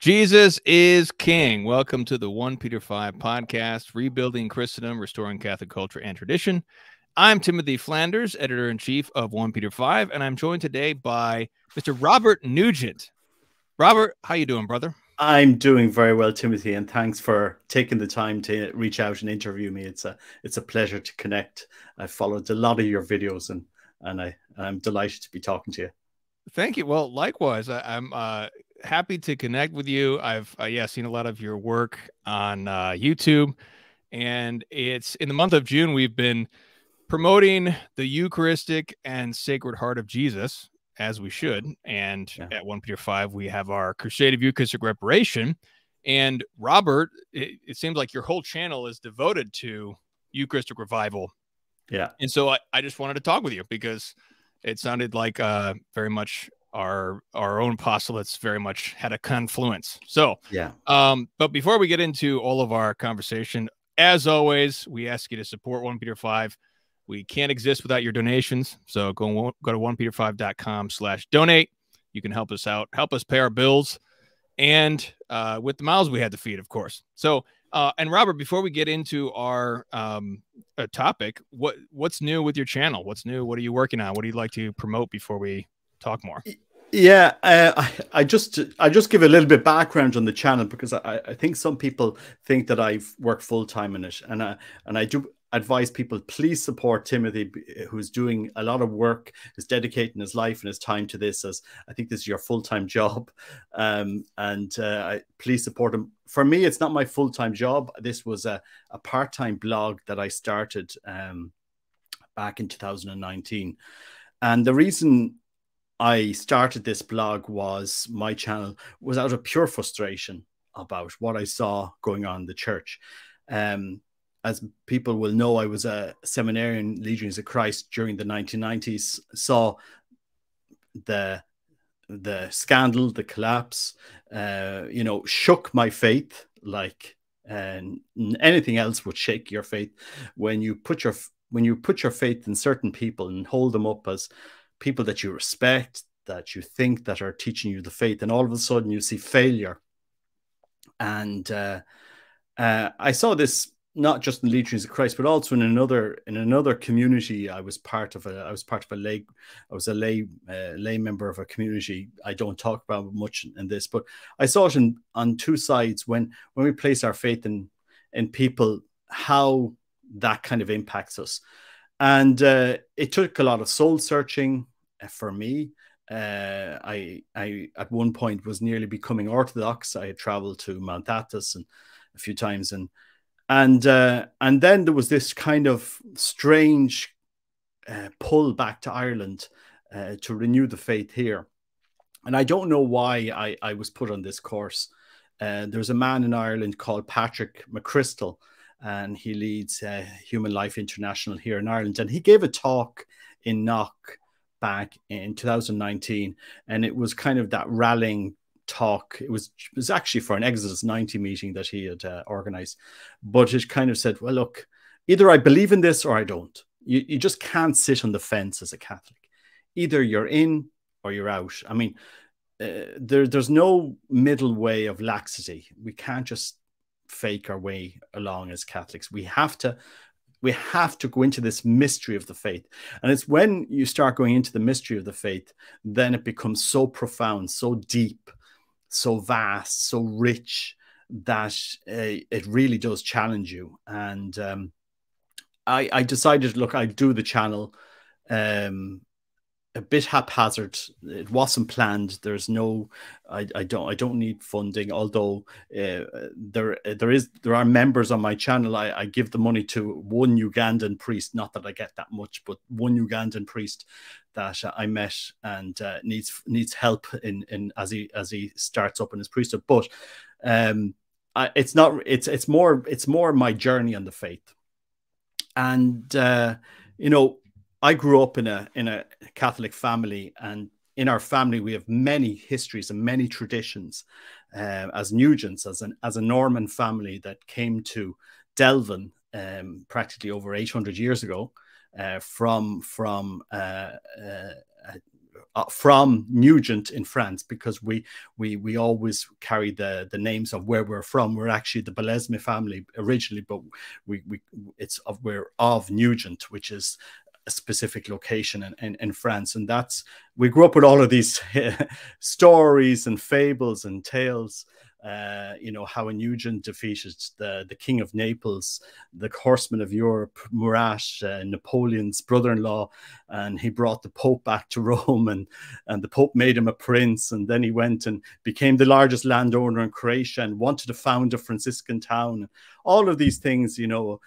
Jesus is King. Welcome to the 1 Peter 5 podcast, Rebuilding Christendom, Restoring Catholic Culture and Tradition. I'm Timothy Flanders, editor in chief of 1 Peter 5, and I'm joined today by Mr. Robert Nugent. Robert, how you doing, brother? I'm doing very well, Timothy, and thanks for taking the time to reach out and interview me. It's a it's a pleasure to connect. I followed a lot of your videos, and and I I'm delighted to be talking to you. Thank you. Well, likewise, I, am uh, happy to connect with you. I've uh, yeah seen a lot of your work on uh, YouTube, and it's in the month of June we've been promoting the Eucharistic and Sacred Heart of Jesus as we should. And yeah. at one Peter five we have our Crusade of Eucharistic Reparation. And Robert, it, it seems like your whole channel is devoted to Eucharistic revival. Yeah. And so I, I just wanted to talk with you because it sounded like uh, very much our our own apostolates very much had a confluence. So yeah. Um, but before we get into all of our conversation, as always, we ask you to support One Peter Five. We can't exist without your donations. So go go to onepeter5.com slash donate. You can help us out, help us pay our bills, and uh, with the miles we had to feed, of course. So uh, and Robert, before we get into our um, uh, topic, what what's new with your channel? What's new? What are you working on? What do you like to promote before we talk more? Yeah, uh, I, I just I just give a little bit background on the channel because I, I think some people think that I've worked full time in it, and I and I do advise people please support Timothy, who's doing a lot of work, is dedicating his life and his time to this. As I think this is your full time job, um, and uh, I, please support him. For me, it's not my full time job. This was a, a part time blog that I started um, back in 2019, and the reason I started this blog was my channel was out of pure frustration about what I saw going on in the church. Um, as people will know, I was a seminarian Legionaries of Christ during the 1990s. Saw the the scandal, the collapse, uh, you know, shook my faith like and anything else would shake your faith when you put your when you put your faith in certain people and hold them up as people that you respect, that you think that are teaching you the faith, and all of a sudden you see failure. And uh, uh, I saw this not just in Legionaries of Christ, but also in another in another community. I was part of a I was part of a lay I was a lay uh, lay member of a community. I don't talk about much in this, but I saw it in, on two sides when when we place our faith in in people, how that kind of impacts us, and uh, it took a lot of soul searching for me. Uh, I I at one point was nearly becoming Orthodox. I had traveled to Mount Athos and a few times and and uh, and then there was this kind of strange uh, pull back to Ireland uh, to renew the faith here, and I don't know why I, I was put on this course. Uh, there's a man in Ireland called Patrick McCrystal, and he leads uh, Human Life International here in Ireland, and he gave a talk in Knock back in 2019, and it was kind of that rallying talk. It was it was actually for an Exodus 90 meeting that he had uh, organized, but it kind of said, well, look, either I believe in this or I don't. You, you just can't sit on the fence as a Catholic. Either you're in or you're out. I mean, uh, there, there's no middle way of laxity. We can't just fake our way along as Catholics. We have to we have to go into this mystery of the faith. And it's when you start going into the mystery of the faith, then it becomes so profound, so deep, so vast, so rich that uh, it really does challenge you. And um, I, I, decided, look, I'd do the channel um, a bit haphazard. It wasn't planned. There's no, I, I don't, I don't need funding. Although uh, there, there is, there are members on my channel. I, I give the money to one Ugandan priest. Not that I get that much, but one Ugandan priest that I met and uh, needs needs help in in as he as he starts up in his priesthood. But um, I, it's not. It's it's more. It's more my journey on the faith, and uh, you know I grew up in a in a Catholic family, and in our family we have many histories and many traditions. Uh, as Nugents, as an as a Norman family that came to Delvin um, practically over 800 years ago, uh, from from uh, uh, uh, from Nugent in France because we we we always carry the the names of where we're from. We're actually the Belesme family originally, but we we it's of we're of Nugent, which is specific location in, in, in France. And that's we grew up with all of these stories and fables and tales uh, you know, how a Nugent defeated the, the King of Naples, the Horseman of Europe, Murat, uh, Napoleon's brother-in-law, and he brought the Pope back to Rome, and, and the Pope made him a prince, and then he went and became the largest landowner in Croatia and wanted to found a Franciscan town. All of these things, you know,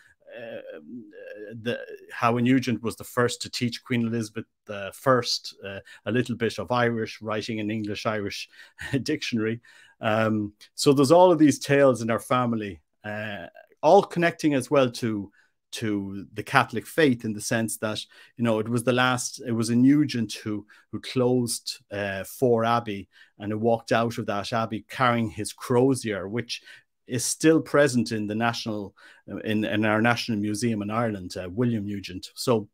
the, how Nugent was the first to teach Queen Elizabeth the first uh, a little bit of Irish, writing an English Irish dictionary. Um, so there's all of these tales in our family, uh, all connecting as well to to the Catholic faith in the sense that you know it was the last it was a Nugent who who closed uh, Abbey and who walked out of that abbey carrying his crozier, which is still present in the national in, in our national museum in Ireland, uh, William Nugent. So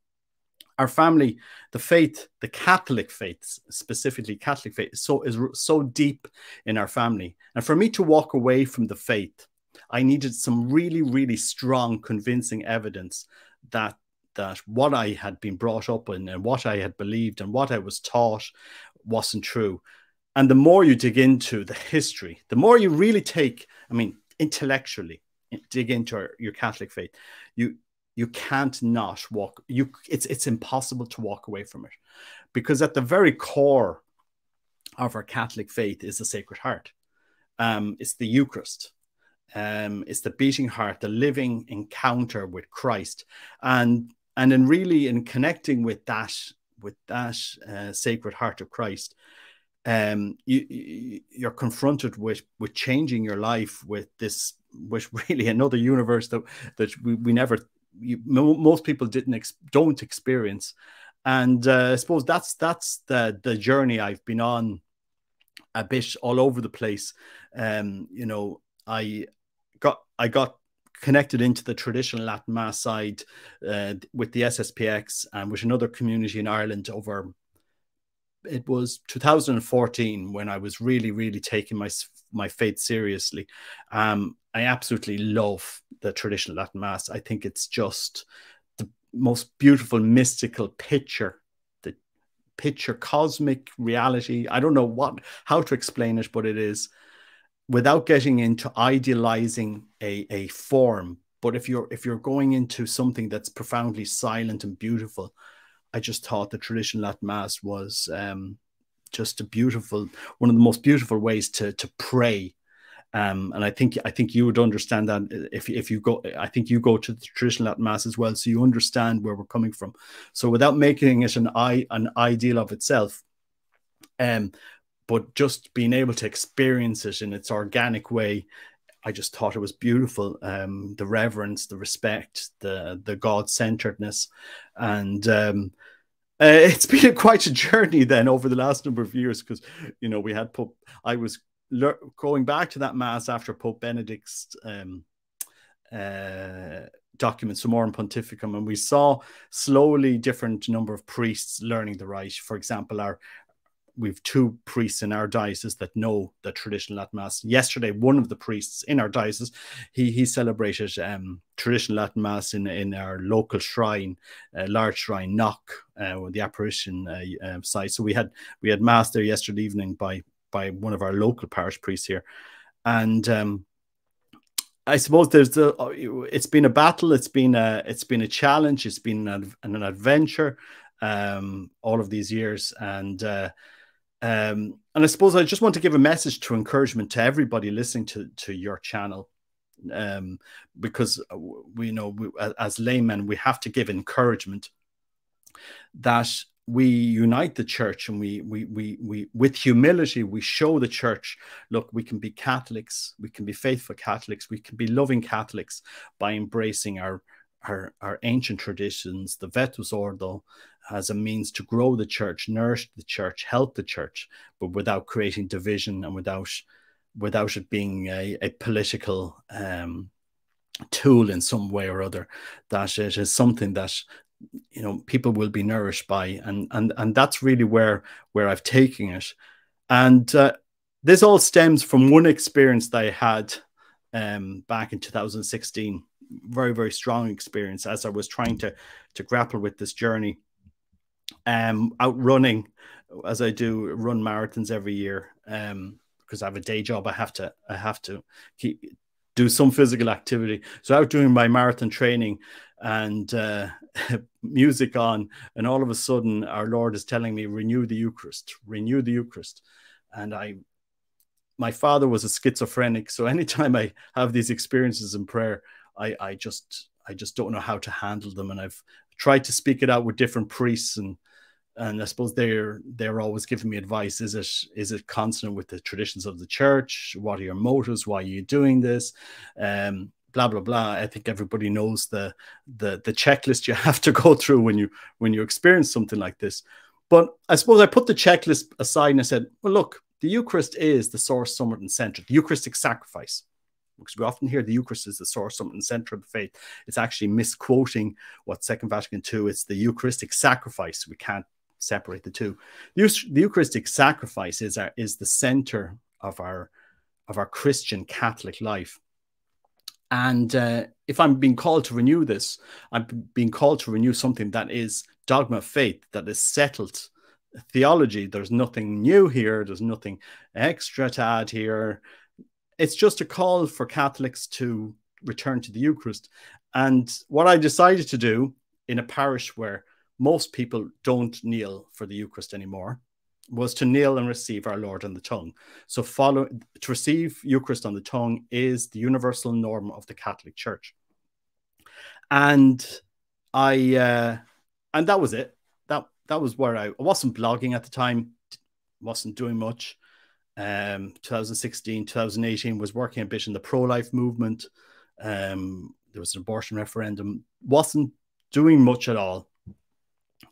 our family, the faith, the Catholic faith, specifically Catholic faith, so is so deep in our family. And for me to walk away from the faith, I needed some really, really strong, convincing evidence that that what I had been brought up in and what I had believed and what I was taught wasn't true. And the more you dig into the history, the more you really take, I mean, intellectually dig into your, Catholic faith, you you can't not walk you it's it's impossible to walk away from it. Because at the very core of our catholic faith is the sacred heart. Um, it's the eucharist. Um, it's the beating heart the living encounter with christ. And and in really in connecting with that with that uh, sacred heart of christ um, you, you're confronted with with changing your life with this with really another universe that that we, we never you, most people didn't ex don't experience. And uh, i suppose that's that's the the journey i've been on a bit all over the place. Um you know i got i got connected into the traditional latin mass side uh, with the sspx and with another community in ireland over it was 2014 when i was really really taking my my faith seriously um I absolutely love the traditional Latin Mass. I think it's just the most beautiful mystical picture, the picture cosmic reality. I don't know what how to explain it, but it is without getting into idealizing a, a form. But if you're if you're going into something that's profoundly silent and beautiful, I just thought the traditional Latin Mass was um, just a beautiful, one of the most beautiful ways to to pray um, and I think I think you would understand that if if you go, I think you go to the traditional Latin mass as well, so you understand where we're coming from. So without making it an i an ideal of itself, um, but just being able to experience it in its organic way, I just thought it was beautiful. Um, the reverence, the respect, the the God centeredness, and um, uh, it's been quite a journey then over the last number of years because you know we had put I was going back to that mass after Pope Benedict's um, uh, document Summorum Pontificum, and we saw slowly different number of priests learning the rite. For example, our we've two priests in our diocese that know the traditional Latin Mass. Yesterday, one of the priests in our diocese, he he celebrated um, traditional Latin Mass in in our local shrine, uh, large shrine, Knock, uh, the apparition uh, uh, site. So we had we had mass there yesterday evening by by one of our local parish priests here, and um, I suppose there's a, it's been a battle, it's been a it's been a challenge, it's been an, an adventure, um, all of these years, and uh, um, and I suppose I just want to give a message to encouragement to everybody listening to to your channel, um, because we know we, as laymen we have to give encouragement that we unite the church and we, we we we with humility we show the church look we can be catholics we can be faithful catholics we can be loving catholics by embracing our our, our ancient traditions the vetus ordo as a means to grow the church nourish the church help the church but without creating division and without without it being a, a political um, tool in some way or other that it is something that you know people will be nourished by. And and and that's really where where i've taken it. And uh, this all stems from one experience that i had um, back in 2016 very very strong experience as i was trying to to grapple with this journey um out running as i do run marathons every year um because i have a day job i have to i have to keep do some physical activity so out doing my marathon training and uh, music on, and all of a sudden, our Lord is telling me, renew the Eucharist, renew the Eucharist. And I, my father was a schizophrenic, so anytime I have these experiences in prayer, I, I just, I just don't know how to handle them, and I've tried to speak it out with different priests and. And I suppose they're they're always giving me advice. Is it is it consonant with the traditions of the church? What are your motives? Why are you doing this? Um, blah blah blah i think everybody knows the the the checklist you have to go through when you when you experience something like this but i suppose i put the checklist aside and i said well look the eucharist is the source summit and center the eucharistic sacrifice because we often hear the eucharist is the source center of the faith. It's actually misquoting what second vatican ii it's the eucharistic sacrifice. We can't separate the two. The, the eucharistic sacrifice is our, is the center of our of our christian catholic life. And uh, if I'm being called to renew this, I'm being called to renew something that is dogma of faith, that is settled theology. There's nothing new here, there's nothing extra to add here. It's just a call for Catholics to return to the Eucharist. And what I decided to do in a parish where most people don't kneel for the Eucharist anymore was to kneel and receive our Lord on the tongue. So follow to receive Eucharist on the tongue is the universal norm of the Catholic Church. And I uh, and that was it. That that was where I, I wasn't blogging at the time, wasn't doing much. Um, 2016, 2018 was working a bit in the pro-life movement. Um, there was an abortion referendum. Wasn't doing much at all.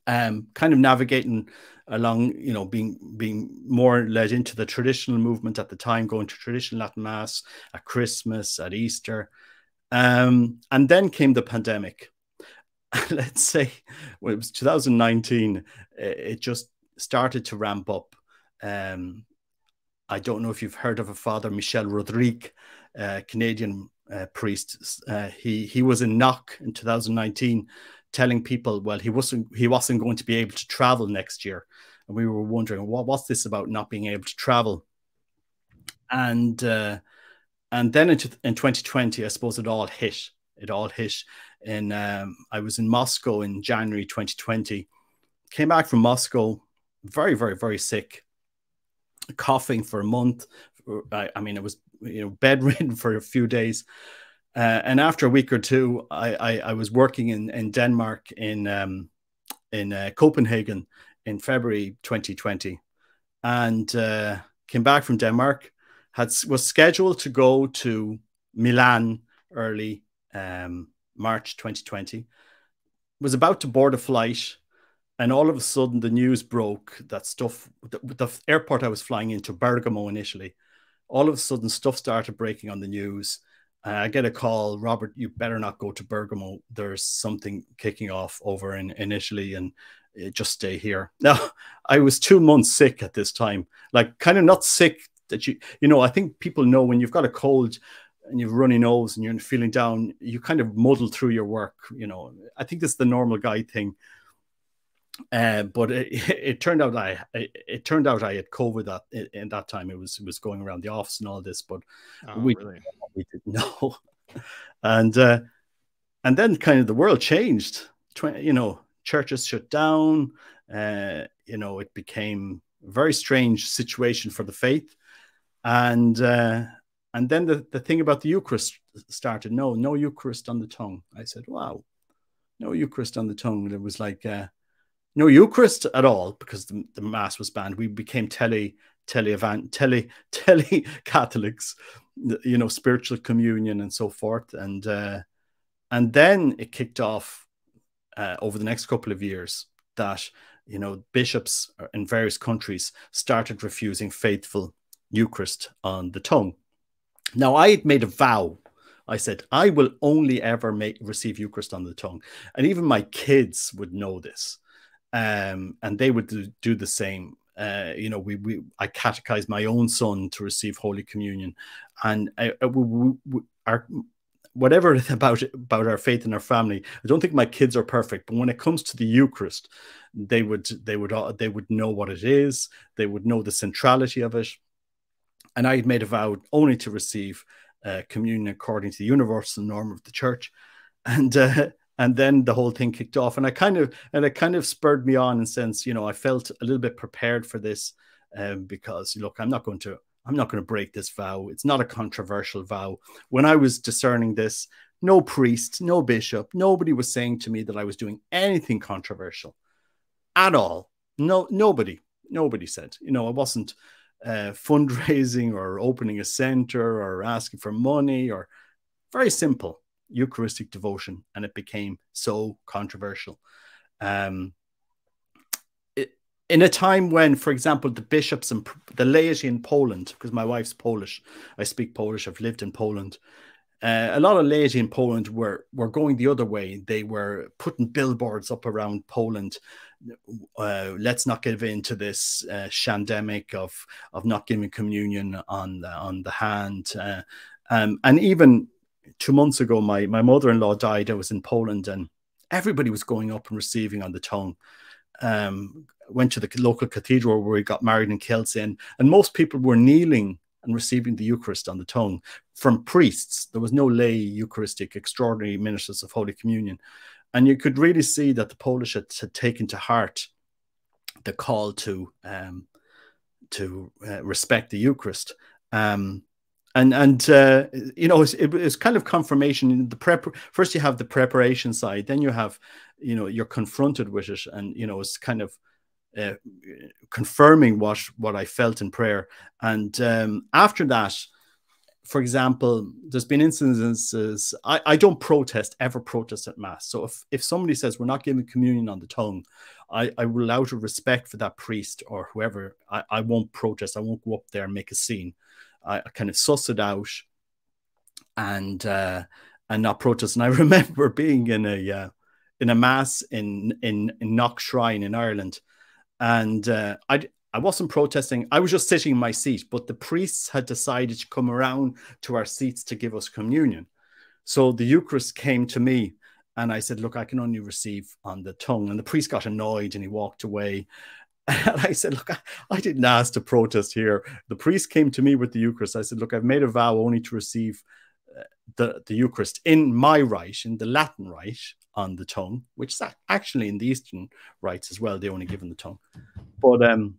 Um, kind of navigating along, you know, being being more led into the traditional movement at the time, going to traditional Latin Mass at Christmas, at Easter. Um, and then came the pandemic. Let's say well, it was 2019, it just started to ramp up. Um, I don't know if you've heard of a father, Michel Rodrigue, uh, Canadian uh, priest. Uh, he he was in Knock in 2019 telling people, well, he wasn't he wasn't going to be able to travel next year, and we were wondering what what's this about not being able to travel, and uh, and then in, in 2020, I suppose it all hit. It all hit. In um, I was in Moscow in January 2020, came back from Moscow, very very very sick, coughing for a month. I, I mean, it was you know bedridden for a few days uh, and after a week or two, I, I, I was working in, in Denmark in um, in uh, Copenhagen in February 2020, and uh, came back from Denmark. Had was scheduled to go to Milan early um, March 2020. Was about to board a flight, and all of a sudden the news broke that stuff. The, the airport I was flying into, Bergamo initially, all of a sudden stuff started breaking on the news uh, I get a call, Robert, you better not go to Bergamo. There's something kicking off over in, in Italy and uh, just stay here. Now, I was two months sick at this time, like kind of not sick that you, you know, I think people know when you've got a cold and you've runny nose and you're feeling down, you kind of muddle through your work. You know, I think that's the normal guy thing. Uh, but it, it, turned out I it, it, turned out I had COVID that in that time. It was it was going around the office and all this, but oh, we really? we didn't know. and uh, and then kind of the world changed. You know, churches shut down. Uh, you know, it became a very strange situation for the faith, and uh, and then the the thing about the Eucharist started. No, no Eucharist on the tongue. I said, wow, no Eucharist on the tongue. And it was like. Uh, no Eucharist at all because the, the mass was banned. We became tele tele event tele tele Catholics, you know, spiritual communion and so forth, and uh, and then it kicked off uh, over the next couple of years that you know bishops in various countries started refusing faithful Eucharist on the tongue. Now I had made a vow I said, I will only ever make receive Eucharist on the tongue. And even my kids would know this. Um, and they would do, do the same. Uh, you know, we, we I catechized my own son to receive Holy Communion, and I, I, we, we, our whatever about about our faith and our family, I don't think my kids are perfect, but when it comes to the Eucharist, they would they would uh, they would know what it is, they would know the centrality of it, and I had made a vow only to receive uh, communion according to the universal norm of the church, and uh, and then the whole thing kicked off, and I kind of and it kind of spurred me on in sense, you know, I felt a little bit prepared for this, um, because look, I'm not going to I'm not going to break this vow. It's not a controversial vow. When I was discerning this, no priest, no bishop, nobody was saying to me that I was doing anything controversial at all. No, nobody, nobody said. You know, I wasn't uh, fundraising or opening a center or asking for money or very simple Eucharistic devotion, and it became so controversial. Um, in a time when, for example, the bishops and the laity in Poland, because my wife's Polish, I speak Polish, I've lived in Poland. Uh, a lot of laity in Poland were were going the other way. They were putting billboards up around Poland. Uh, let's not give in to this uh, shandemic of of not giving communion on the, on the hand. Uh, um, and even two months ago, my my mother in law died. I was in Poland, and everybody was going up and receiving on the tongue. Um, went to the local cathedral where we got married in Kielce, and, and most people were kneeling and receiving the Eucharist on the tongue from priests. There was no lay Eucharistic, extraordinary ministers of Holy Communion. And you could really see that the Polish had, had taken to heart the call to um, to uh, respect the Eucharist. Um, and and uh, you know, it's, it, it's kind of confirmation. The prep first, you have the preparation side, then you have, you know, you're confronted with it, and you know, it's kind of uh, confirming what what I felt in prayer. And um, after that, for example, there's been instances I, I don't protest ever protest at mass. So if if somebody says we're not giving communion on the tongue, I, I will out of respect for that priest or whoever, I, I won't protest. I won't go up there and make a scene. I, kind of suss it out and uh, and not protest. And I remember being in a uh, in a mass in in, in Knock Shrine in Ireland and uh, I I wasn't protesting. I was just sitting in my seat, but the priests had decided to come around to our seats to give us communion. So the Eucharist came to me, and I said, "Look, I can only receive on the tongue." And the priest got annoyed and he walked away. And I said, Look, I, I, didn't ask to protest here. The priest came to me with the Eucharist. I said, Look, I've made a vow only to receive uh, the, the Eucharist in my rite, in the Latin rite, on the tongue, which is actually in the Eastern rites as well. They only give in the tongue. But um,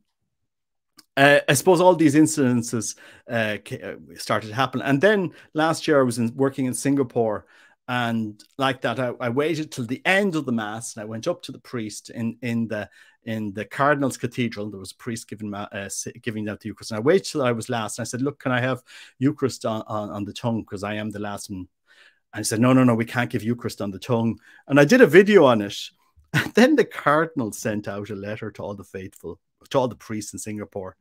uh, I suppose all these incidences uh, uh, started to happen. And then last year I was in, working in Singapore. And like that, I, I, waited till the end of the mass, and I went up to the priest in in the in the Cardinal's Cathedral. There was a priest giving uh, giving out the Eucharist, and I waited till I was last. And I said, "Look, can I have Eucharist on on, on the tongue because I am the last one and he said, no, no, no, we can't give Eucharist on the tongue. And I did a video on it. And then the Cardinal sent out a letter to all the faithful, to all the priests in Singapore.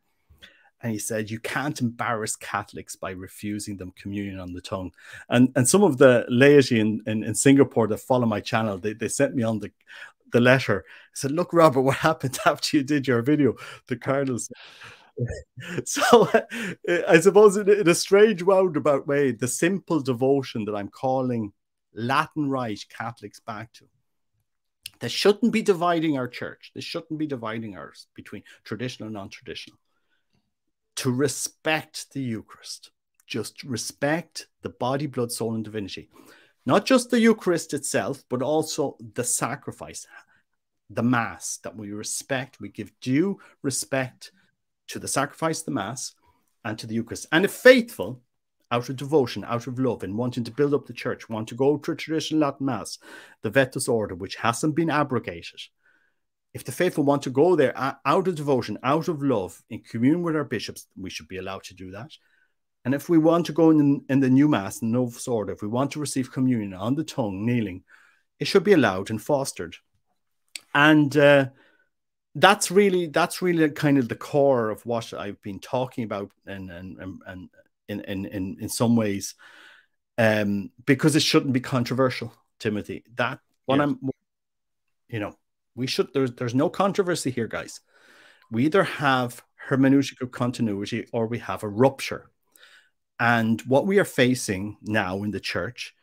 And he said, You can't embarrass Catholics by refusing them communion on the tongue. And and some of the laity in, in, in Singapore that follow my channel, they, they sent me on the the letter. I said, Look, Robert, what happened after you did your video? The Cardinal so uh, I suppose in, a strange roundabout way, the simple devotion that I'm calling Latin Rite Catholics back to. That shouldn't be dividing our church. This shouldn't be dividing ours between traditional and non-traditional. To respect the Eucharist, just respect the body, blood, soul, and divinity. Not just the Eucharist itself, but also the sacrifice, the Mass, that we respect, we give due respect to the sacrifice, the Mass, and to the Eucharist. And if faithful, out of devotion, out of love, and wanting to build up the church, want to go to a traditional Latin Mass, the Vetus Ordo, which hasn't been abrogated, if the faithful want to go there out of devotion, out of love, in communion with our bishops, we should be allowed to do that. And if we want to go in, in the new Mass, the Novus Ordo, if we want to receive communion on the tongue, kneeling, it should be allowed and fostered. And uh, that's really that's really kind of the core of what I've been talking about and and and, and in, in in in some ways um, because it shouldn't be controversial, Timothy. That when I'm, you know, we should. There's there's no controversy here, guys. We either have hermeneutic of continuity or we have a rupture. And what we are facing now in the church,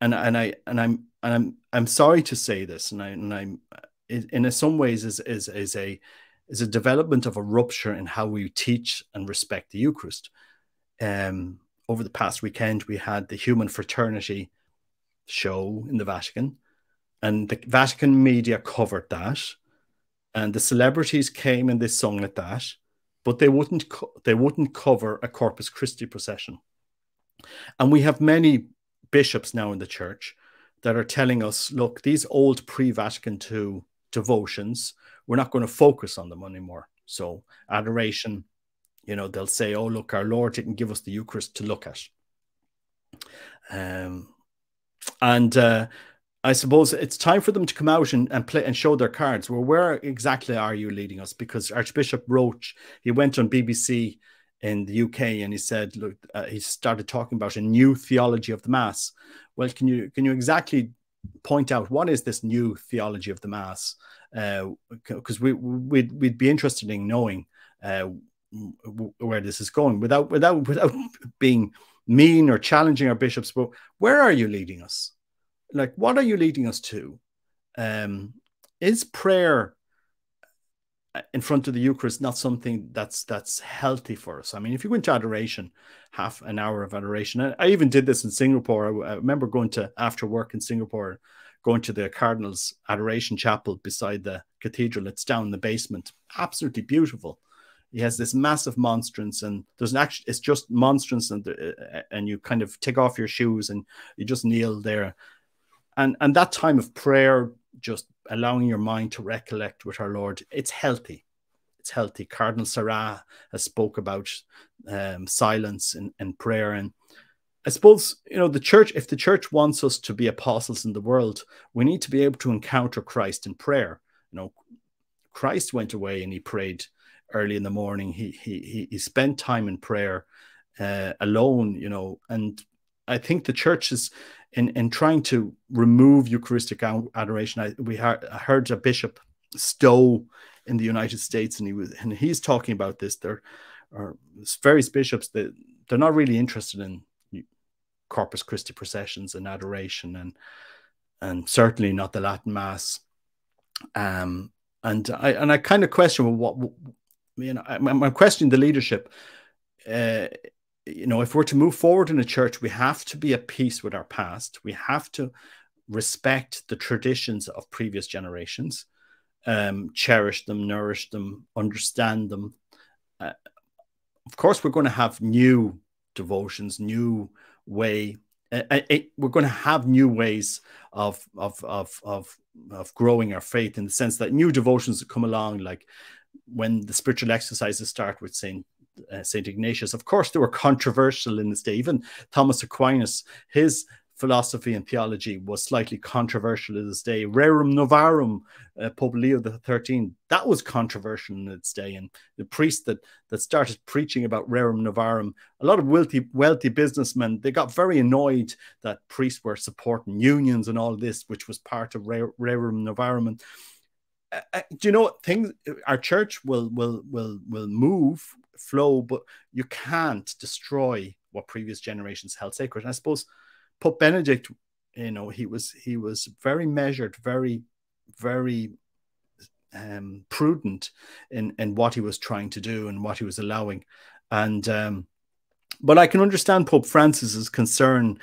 and and I and I'm and I'm I'm sorry to say this, and I and I'm in some ways is is is a is a development of a rupture in how we teach and respect the Eucharist. Um, over the past weekend, we had the Human Fraternity show in the Vatican, and the Vatican media covered that, and the celebrities came and they sung at that, but they wouldn't they wouldn't cover a Corpus Christi procession. And we have many bishops now in the church that are telling us, look, these old pre-Vatican II devotions, we're not going to focus on them anymore. So adoration, you know, they'll say, oh, look, our Lord didn't give us the Eucharist to look at. Um, and uh, I suppose it's time for them to come out and, and play and show their cards. Well, where exactly are you leading us? Because Archbishop Roche, he went on BBC in the UK and he said, look, uh, he started talking about a new theology of the Mass. Well, can you can you exactly point out what is this new theology of the Mass? Because uh, we we'd, we'd be interested in knowing uh, where this is going without without without being mean or challenging our bishops. But where are you leading us? Like what are you leading us to? Um is prayer uh, in front of the eucharist not something that's that's healthy for us? I mean if you go into adoration half an hour of adoration i even did this in singapore. I, I remember going to after work in singapore going to the cardinal's adoration chapel beside the cathedral. It's down in the basement. Absolutely beautiful. He has this massive monstrance and there's an actually it's just monstrance and uh, and you kind of take off your shoes and you just kneel there and and that time of prayer just allowing your mind to recollect with our lord it's healthy. It's healthy. Cardinal sarah has spoke about um, silence and, and prayer. And i suppose you know the church if the church wants us to be apostles in the world we need to be able to encounter christ in prayer. You know christ went away and he prayed early in the morning. He he he spent time in prayer uh, alone you know. And i think the church is in in trying to remove Eucharistic adoration. I, we heard, I heard a bishop Stowe in the United States, and he was and he's talking about this. There are various bishops that they're not really interested in Corpus Christi processions and adoration, and and certainly not the Latin Mass. Um, and I and I kind of question what, you know. I'm, I'm questioning the leadership. Uh, you know, if we're to move forward in a church, we have to be at peace with our past. We have to respect the traditions of previous generations, um, cherish them, nourish them, understand them. Uh, of course, we're going to have new devotions, new way. Uh, uh we're going to have new ways of, of of of of growing our faith in the sense that new devotions that come along, like when the spiritual exercises start with Saint uh, St. Ignatius. Of course, they were controversial in this day. Even Thomas Aquinas, his philosophy and theology was slightly controversial in this day. Rerum Novarum, uh, Pope Leo XIII, that was controversial in its day. And the priest that that started preaching about Rerum Novarum, a lot of wealthy wealthy businessmen, they got very annoyed that priests were supporting unions and all this, which was part of Rerum Novarum. And uh, uh, do you know things? Our church will will will will move flow, but you can't destroy what previous generations held sacred. And I suppose Pope Benedict, you know, he was he was very measured, very, very um, prudent in in what he was trying to do and what he was allowing. And um, but I can understand Pope Francis's concern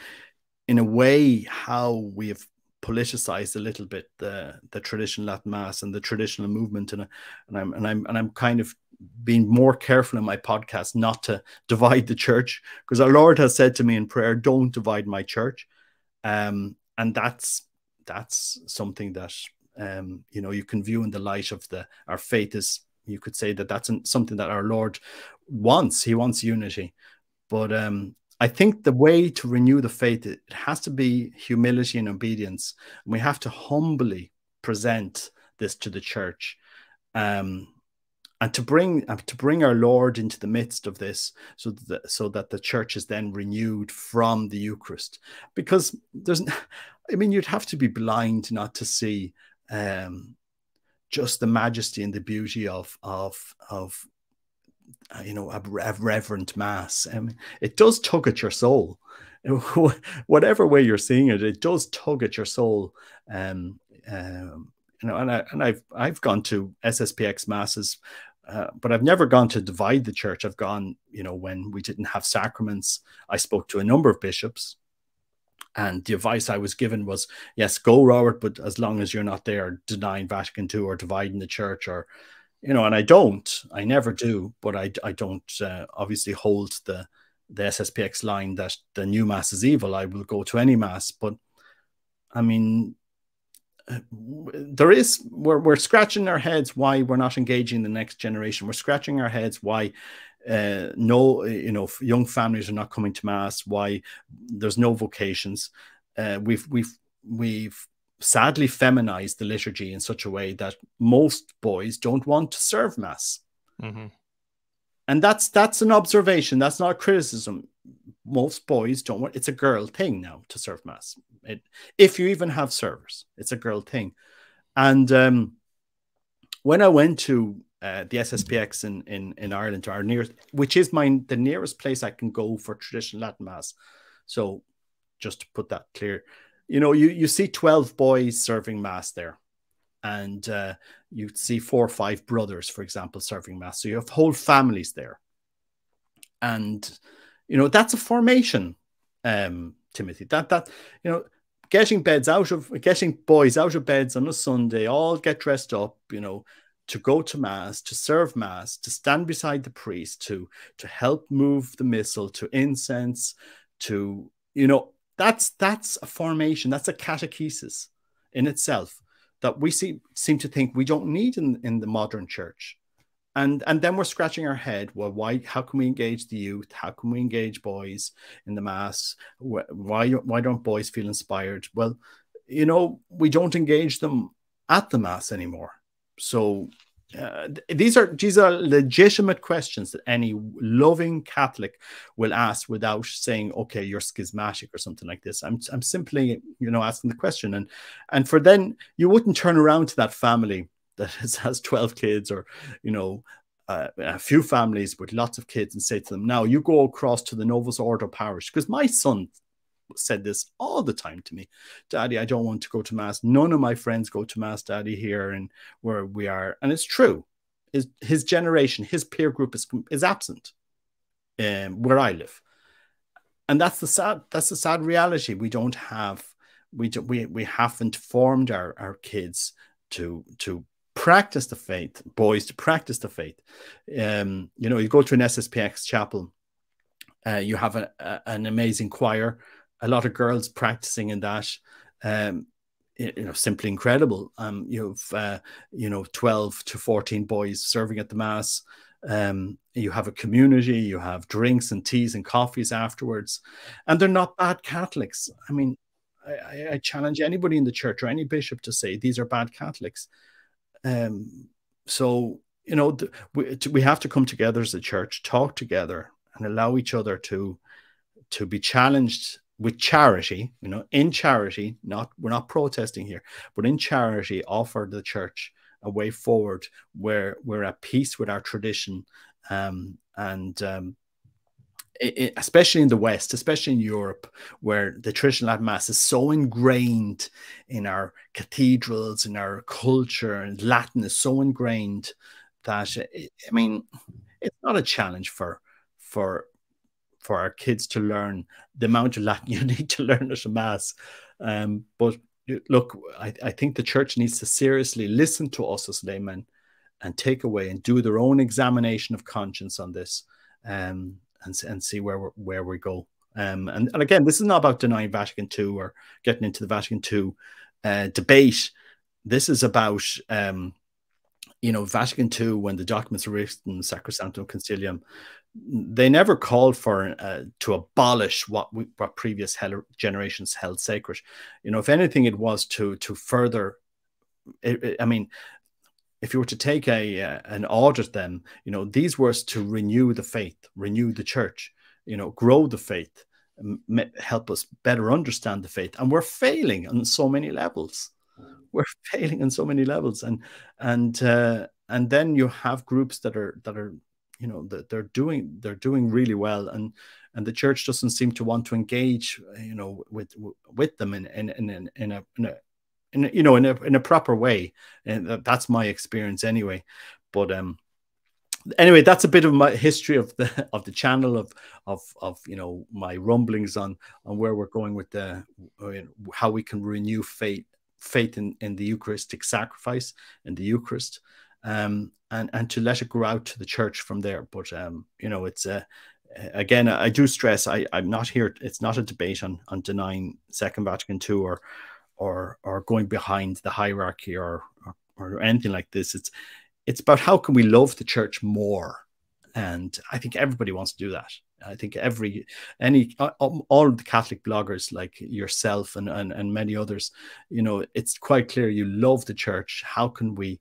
in a way how we have politicized a little bit the the traditional Latin Mass and the traditional movement, and and I'm and I'm and I'm kind of being more careful in my podcast not to divide the church because our Lord has said to me in prayer, "Don't divide my church," um, and that's that's something that um, you know you can view in the light of the our faith is you could say that that's something that our Lord wants. He wants unity, but um, I think the way to renew the faith it has to be humility and obedience, and we have to humbly present this to the church. Um, and to bring to bring our Lord into the midst of this, so that so that the church is then renewed from the Eucharist, because there's, I mean, you'd have to be blind not to see um, just the majesty and the beauty of of of uh, you know a, a reverent mass. I mean, it does tug at your soul, whatever way you're seeing it. It does tug at your soul. Um, um, you know, and I and I've I've gone to SSPX masses uh, but I've never gone to divide the church. I've gone, you know, when we didn't have sacraments, I spoke to a number of bishops. And the advice I was given was, yes, go, Robert, but as long as you're not there denying Vatican II or dividing the church or, you know, and I don't, I never do, but I, I don't uh, obviously hold the, the SSPX line that the new mass is evil. I will go to any mass, but I mean, there is we're, we're scratching our heads why we're not engaging the next generation. We're scratching our heads why uh, no you know young families are not coming to mass why there's no vocations. Uh, we've we've we've sadly feminized the liturgy in such a way that most boys don't want to serve mass. Mm-hmm. And that's that's an observation. That's not a criticism. Most boys don't want it's a girl thing now to serve mass. It, if you even have servers it's a girl thing. And um, when i went to uh, the sspx in, in in ireland our nearest which is my the nearest place i can go for traditional latin mass. So just to put that clear you know you you see 12 boys serving mass there and uh, you see four or five brothers for example serving mass. So you have whole families there. And you know, that's a formation, um, Timothy. That that you know, getting beds out of getting boys out of beds on a Sunday, all get dressed up, you know, to go to mass, to serve mass, to stand beside the priest, to to help move the missal, to incense, to you know, that's that's a formation, that's a catechesis in itself that we see, seem to think we don't need in, in the modern church. And and then we're scratching our head well why how can we engage the youth? How can we engage boys in the mass? Why why don't boys feel inspired? Well you know we don't engage them at the mass anymore. So uh, these are these are legitimate questions that any loving Catholic will ask without saying, "Okay, you're schismatic" or something like this. I'm I'm simply you know asking the question, and and for then you wouldn't turn around to that family that has 12 kids or, you know, uh, a few families with lots of kids and say to them, now you go across to the Novus Ordo parish. Because my son said this all the time to me Daddy, I don't want to go to Mass. None of my friends go to Mass, Daddy, here and where we are. And it's true. His, his generation, his peer group is, is absent um, where I live. And that's the sad, that's the sad reality. We don't have, we, do, we, we haven't formed our, our kids to, to practice the faith, boys, to practice the faith. Um, you know, you go to an SSPX chapel, uh, you have a, a, an amazing choir, a lot of girls practicing in that. Um, you know, simply incredible. Um, you've uh, you know, twelve to fourteen boys serving at the mass. Um, you have a community, you have drinks and teas and coffees afterwards, and they're not bad Catholics. I mean, I, I, challenge anybody in the church or any bishop to say these are bad Catholics. Um, so you know, we we have to come together as a church, talk together, and allow each other to to be challenged with charity. You know, in charity, not we're not protesting here, but in charity, offer the church a way forward where we're at peace with our tradition um, and um, it, especially in the West, especially in Europe, where the traditional Latin Mass is so ingrained in our cathedrals, in our culture, and Latin is so ingrained that it, I mean, it's not a challenge for for for our kids to learn the amount of Latin you need to learn at a Mass. Um, but look, I, I think the church needs to seriously listen to us as laymen and take away and do their own examination of conscience on this. Um, and, and see where where we go. Um, and, and again, this is not about denying Vatican II or getting into the Vatican II uh, debate. This is about, um, you know, Vatican II, when the documents were written, Sacrosanctum Concilium, they never called for uh, to abolish what we, what previous generations held sacred. You know, if anything, it was to to further. It, it, I mean, if you were to take a uh, an audit them, you know, these were to renew the faith, renew the church, you know, grow the faith, help us better understand the faith, and we're failing on so many levels. We're failing on so many levels, and and uh, and then you have groups that are that are you know that they're doing they're doing really well. And and the church doesn't seem to want to engage you know with with them in in in, in a, in a in you know in a in a proper way. And that's my experience anyway. But um anyway that's a bit of my history of the of the channel of of of you know my rumblings on on where we're going with the how we can renew faith faith in in the eucharistic sacrifice and the eucharist um and and to let it grow out to the church from there but um you know it's a again i do stress i i'm not here it's not a debate on on denying second vatican ii or or or going behind the hierarchy or, or, or anything like this. It's it's about how can we love the church more, and I think everybody wants to do that. I think every any all the Catholic bloggers like yourself and, and and many others, you know, it's quite clear you love the church. How can we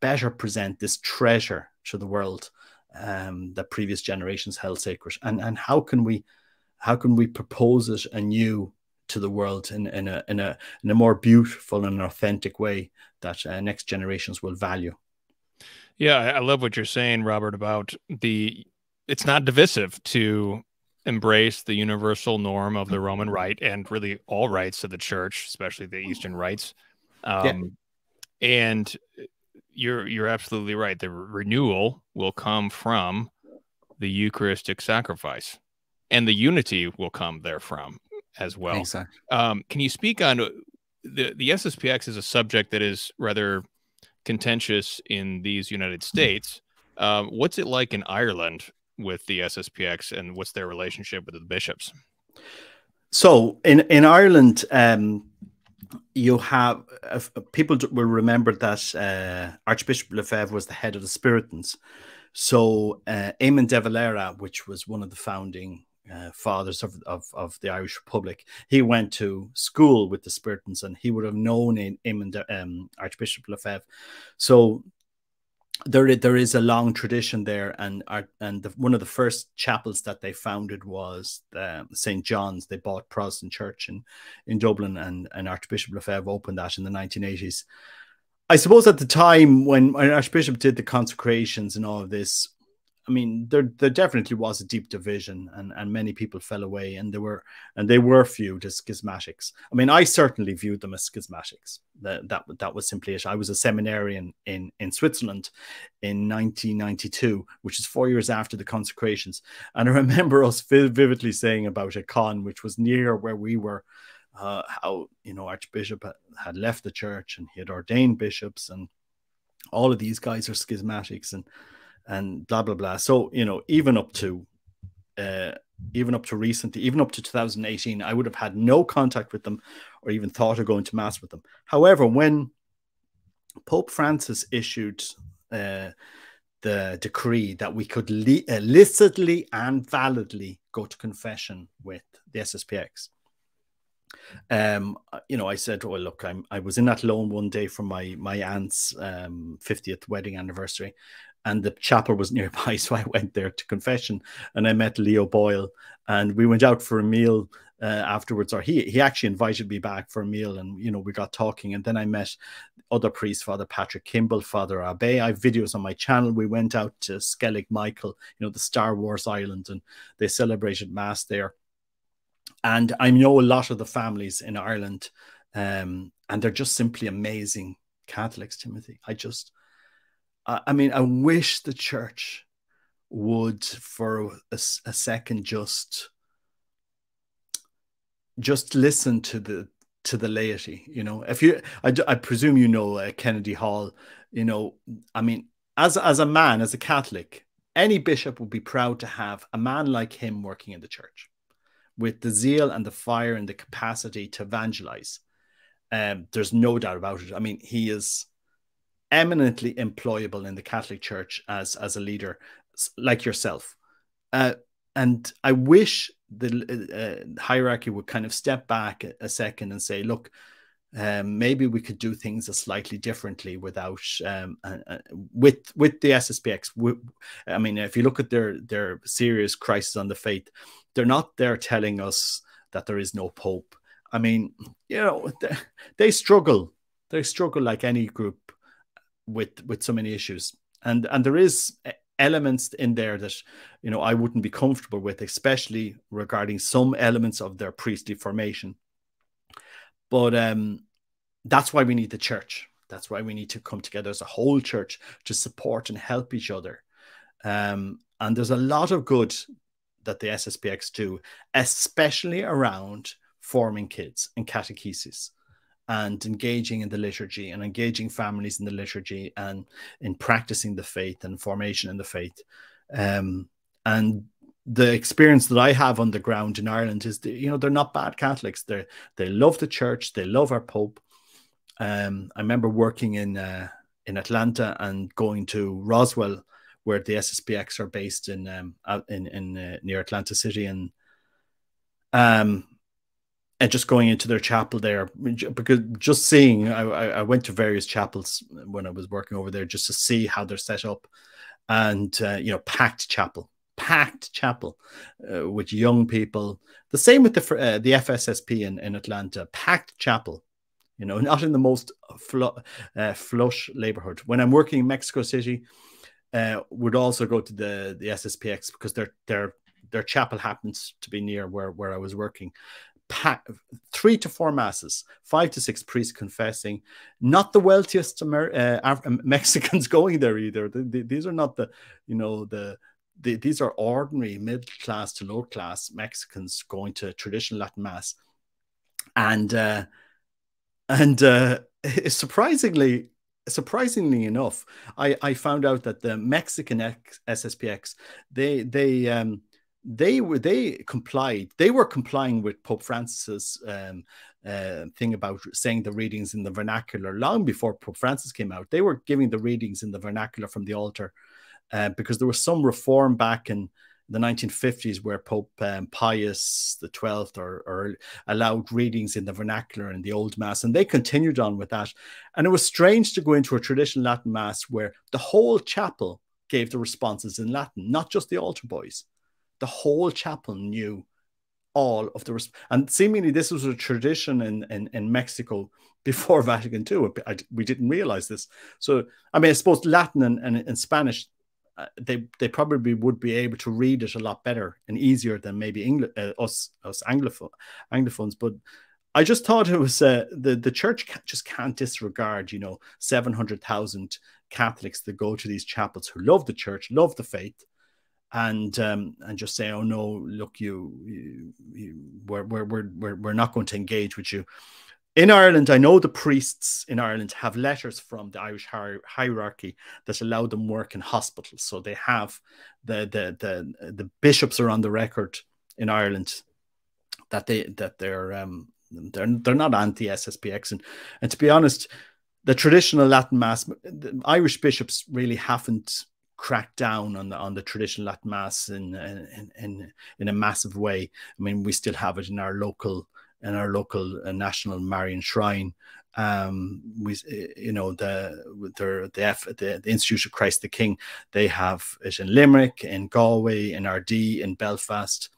better present this treasure to the world um, that previous generations held sacred, and and how can we how can we propose it anew to the world in, in, a, in, a, in a more beautiful and authentic way that uh, next generations will value. Yeah, I love what you're saying, Robert, about the it's not divisive to embrace the universal norm of the Roman rite and really all rites of the church, especially the Eastern rites. Um, yeah. And you're you're absolutely right. The renewal will come from the Eucharistic sacrifice, and the unity will come therefrom as well. Exactly. Um, can you speak on uh, the the SSPX is a subject that is rather contentious in these United States. Um, what's it like in Ireland with the SSPX, and what's their relationship with the bishops? So in in Ireland, um, you have uh, people will remember that uh, Archbishop Lefebvre was the head of the Spiritans. So uh, Eamon de Valera, which was one of the founding uh, fathers of, of, of, the Irish Republic. He went to school with the Spiritans and he would have known him and um, Archbishop Lefebvre. So there, there is a long tradition there, and and the, one of the first chapels that they founded was uh, St John's. They bought Protestant Church in in Dublin, and and Archbishop Lefebvre opened that in the 1980s. I suppose at the time when Archbishop did the consecrations and all of this, I mean, there there definitely was a deep division, and and many people fell away, and they were and they were viewed as schismatics. I mean, I certainly viewed them as schismatics. That that that was simply it. I was a seminarian in in Switzerland in 1992, which is four years after the consecrations, and I remember us vividly saying about a con which was near where we were. Uh, how you know Archbishop had left the church and he had ordained bishops and all of these guys are schismatics and and blah blah blah. So you know, even up to uh, even up to recently, even up to 2018, I would have had no contact with them or even thought of going to mass with them. However, when Pope Francis issued uh, the decree that we could illicitly and validly go to confession with the SSPX. Um, you know, I said, "Well, look, I'm I was in Athlone one day for my my aunt's um 50th wedding anniversary, and the chapel was nearby, so I went there to confession, and I met Leo Boyle, and we went out for a meal uh, afterwards. Or he he actually invited me back for a meal, and you know we got talking, and then I met other priests, Father Patrick Kimball, Father Abbey. I have videos on my channel. We went out to Skellig Michael, you know the Star Wars island, and they celebrated mass there. And I know a lot of the families in Ireland, um, and they're just simply amazing Catholics. Timothy, I just I mean, I wish the church would, for a, a second, just just listen to the to the laity. You know, if you, I, I presume you know uh, Kennedy Hall. You know, I mean, as as a man, as a Catholic, any bishop would be proud to have a man like him working in the church, with the zeal and the fire and the capacity to evangelize. Um, there's no doubt about it. I mean, he is eminently employable in the Catholic Church as as a leader, like yourself. Uh, and I wish the uh, hierarchy would kind of step back a, second and say, look, um, maybe we could do things a slightly differently without um, uh, uh, with with the SSPX. I mean, if you look at their their serious crisis on the faith, they're not there telling us that there is no pope. I mean, you know, they, they struggle. They struggle like any group with with so many issues, and and there is elements in there that you know I wouldn't be comfortable with, especially regarding some elements of their priestly formation but um, that's why we need the church. That's why we need to come together as a whole church to support and help each other. Um, and there's a lot of good that the SSPX do, especially around forming kids and catechesis and engaging in the liturgy and engaging families in the liturgy and in practicing the faith and formation in the faith. Um, and the experience that I have on the ground in Ireland is, that, you know, they're not bad Catholics. They they love the church. They love our Pope. Um, I remember working in uh, in Atlanta and going to Roswell, where the SSPX are based in um, in in uh, near Atlanta City, and um, and just going into their chapel there because just seeing I, I went to various chapels when I was working over there just to see how they're set up, and uh, you know packed chapel packed chapel uh, with young people. The same with the uh, the FSSP in, in Atlanta, packed chapel. You know, not in the most fl- uh, flush neighborhood. When I'm working in Mexico City, uh, would also go to the the SSPX because their their their chapel happens to be near where where I was working. Three to four masses, five to six priests confessing. Not the wealthiest Amer- uh, Mexicans going there either. The, the, these are not the, you know, the the, these are ordinary middle class to low class Mexicans going to traditional Latin mass, and uh, and uh, surprisingly, surprisingly enough, I, I found out that the Mexican X, SSPX they they um, they were they complied they were complying with Pope Francis's um, uh, thing about saying the readings in the vernacular long before Pope Francis came out. They were giving the readings in the vernacular from the altar uh, because there was some reform back in the 1950s where Pope um, Pius the 12th or, or, allowed readings in the vernacular in the old mass, and they continued on with that. And it was strange to go into a traditional Latin mass where the whole chapel gave the responses in Latin, not just the altar boys. The whole chapel knew all of the res- and seemingly this was a tradition in, in, in Mexico before Vatican II. I, we didn't realize this. So I mean, I suppose Latin and, and, and Spanish uh, they they probably would be able to read it a lot better and easier than maybe Engl- uh, us us Anglophone, Anglophones. But I just thought it was uh, the the church just can't disregard you know seven hundred thousand Catholics that go to these chapels who love the church, love the faith, and um, and just say, oh no, look, you, you, you we're, we're we're we're not going to engage with you in Ireland, I know the priests in Ireland have letters from the Irish hierarchy that allow them work in hospitals. So they have the the the, the bishops are on the record in Ireland that they that they're um they're they're not anti SSPX and and to be honest, the traditional Latin mass, the Irish bishops really haven't cracked down on the on the traditional Latin mass in in in in a massive way. I mean, we still have it in our local in our local uh, national Marian shrine. Um, we, uh, you know, the the the, F, the the Institute of Christ the King, they have it in Limerick, in Galway, in Ardee, in Belfast.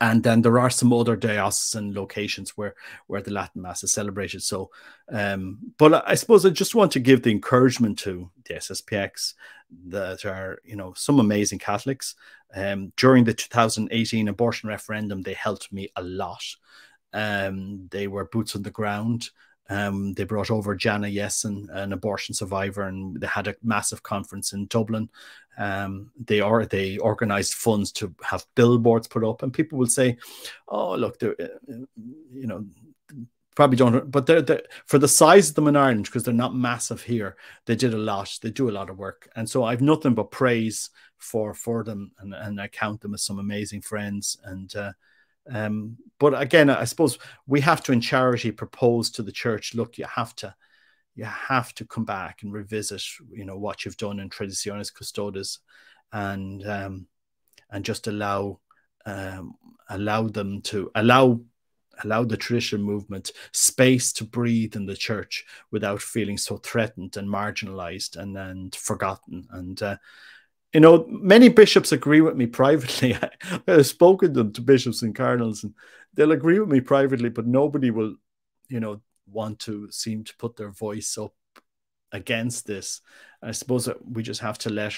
And then there are some other diocesan locations where where the Latin Mass is celebrated. So, um, but I suppose I just want to give the encouragement to the SSPX that are you know some amazing Catholics. Um, during the 2018 abortion referendum, they helped me a lot. Um, they were boots on the ground. Um, they brought over Gianna Jessen, an abortion survivor, and they had a massive conference in Dublin. Um, they are they organized funds to have billboards put up, and people will say, "Oh, look, they're, uh, you know." Probably don't, but they're, they're for the size of them in Ireland because they're not massive here. They did a lot. They do a lot of work, and so I've nothing but praise for for them, and, and I count them as some amazing friends. And uh, um, but again, I suppose we have to, in charity, propose to the church: look, you have to, you have to come back and revisit, you know, what you've done in Traditionis Custodes, and um, and just allow um, allow them to allow allow the traditional movement space to breathe in the church without feeling so threatened and marginalized and, and forgotten. And, uh, you know, many bishops agree with me privately. I, have spoken to, to bishops and cardinals, and they'll agree with me privately, but nobody will, you know, want to seem to put their voice up against this. I suppose that we just have to let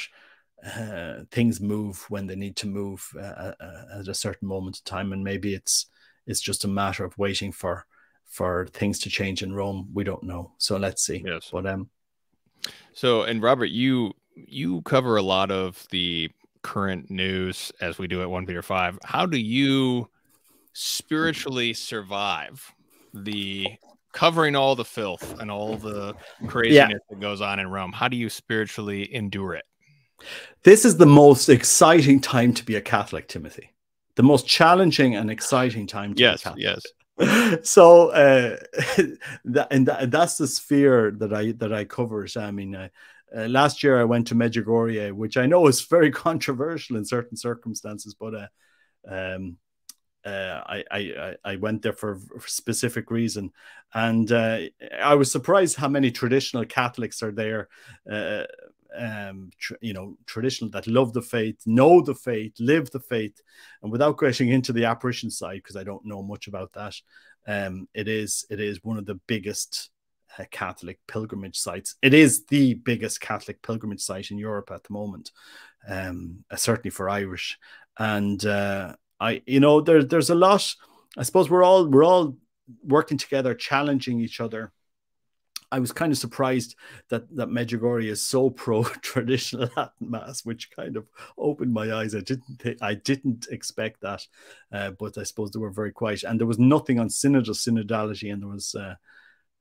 uh, things move when they need to move uh, uh, uh, at a certain moment in time, and maybe it's it's just a matter of waiting for for things to change in Rome. We don't know, so let's see. Yes. But um. So, and Robert, you you cover a lot of the current news as we do at One Peter Five. How do you spiritually survive the covering all the filth and all the craziness yeah. that goes on in Rome? How do you spiritually endure it? This is the most exciting time to be a Catholic, Timothy. The most challenging and exciting time to yes. Yes. So uh, that, and that, that's the sphere that I that I cover. so, I mean, uh, uh, last year I went to Medjugorje, which I know is very controversial in certain circumstances, but uh, um, uh, I, I I went there for a specific reason, and uh, I was surprised how many traditional Catholics are there. Uh, um, you know, traditional that love the faith, know the faith, live the faith, and without getting into the apparition side, because I don't know much about that, um, it is it is one of the biggest uh, Catholic pilgrimage sites. It is the biggest Catholic pilgrimage site in Europe at the moment, um, uh, certainly for Irish. And uh, I, you know, there, there's a lot. I suppose we're all we're all working together, challenging each other. I was kind of surprised that that Medjugorje is so pro traditional Latin mass, which kind of opened my eyes. I didn't I didn't expect that, uh, but I suppose they were very quiet, and there was nothing on synodal synodality, and there was uh,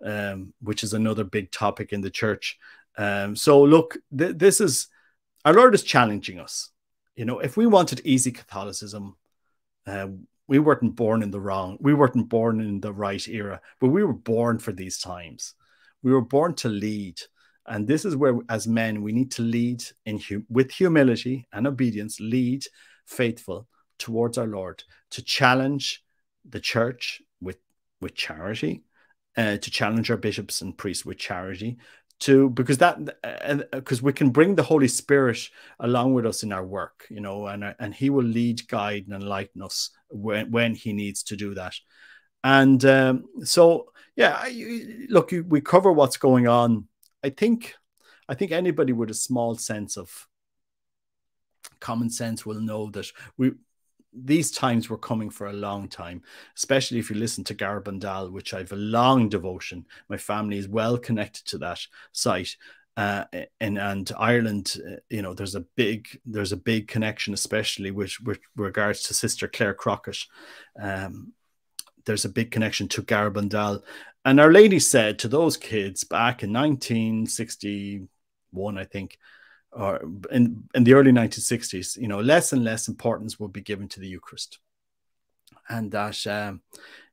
um, which is another big topic in the church. Um, so, look, th- this is our Lord is challenging us. You know, if we wanted easy Catholicism, uh, we weren't born in the wrong, we weren't born in the right era, but we were born for these times. We were born to lead. And this is where, as men, we need to lead in hum- with humility and obedience, lead faithful towards our Lord, to challenge the church with, with charity, uh, to challenge our bishops and priests with charity to because that because uh, we can bring the holy spirit along with us in our work you know and uh, and he will lead guide and enlighten us when when he needs to do that and um, so yeah I, look we cover what's going on i think i think anybody with a small sense of common sense will know that we these times were coming for a long time, especially if you listen to Garabandal, which I've a long devotion. My family is well connected to that site. Uh, and and Ireland, uh, you know, there's a big there's a big connection, especially with, with regards to Sister Claire Crockett. Um, there's a big connection to Garabandal, and Our Lady said to those kids back in 1961, I think, or in, in the early 1960s, you know, less and less importance would be given to the Eucharist. And that, um,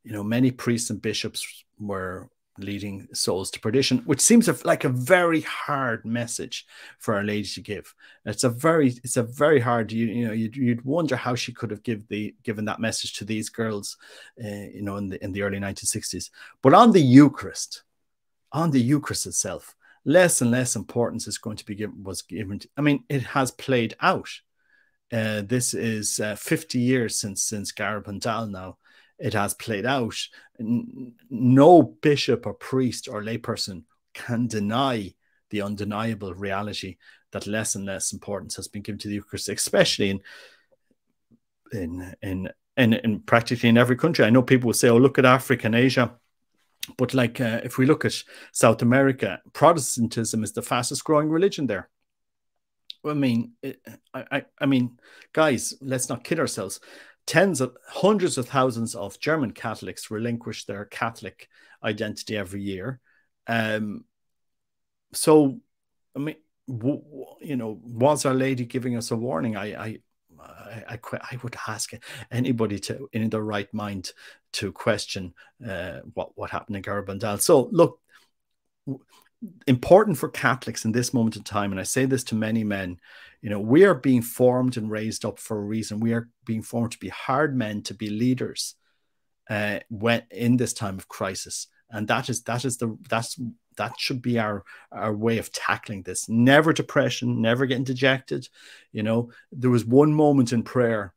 you know, many priests and bishops were leading souls to perdition, which seems like a very hard message for Our Lady to give. It's a very, it's a very hard. You, you know, you'd, you'd wonder how she could have give the given that message to these girls, uh, you know, in the in the early 1960s. But on the Eucharist, on the Eucharist itself, less and less importance is going to be given was given to, i mean it has played out uh, this is uh, 50 years since since Garabandal now it has played out no bishop or priest or layperson can deny the undeniable reality that less and less importance has been given to the Eucharist, especially in in in in, in practically in every country. I know people will say, "Oh, look at Africa and Asia." But like uh, if we look at South America, Protestantism is the fastest growing religion there. I mean, I, I, I mean, guys, let's not kid ourselves. Tens of hundreds of thousands of German Catholics relinquish their Catholic identity every year. Um, so, I mean, you know, was Our Lady giving us a warning? I, I, I, I, would ask anybody to in their right mind to question uh, what what happened in Garabandal. So look, important for Catholics in this moment in time, and I say this to many men, you know, we are being formed and raised up for a reason. We are being formed to be hard men, to be leaders. uh, when in this time of crisis, and that is that is the that's that should be our our way of tackling this. Never depression, never getting dejected. You know, there was one moment in prayer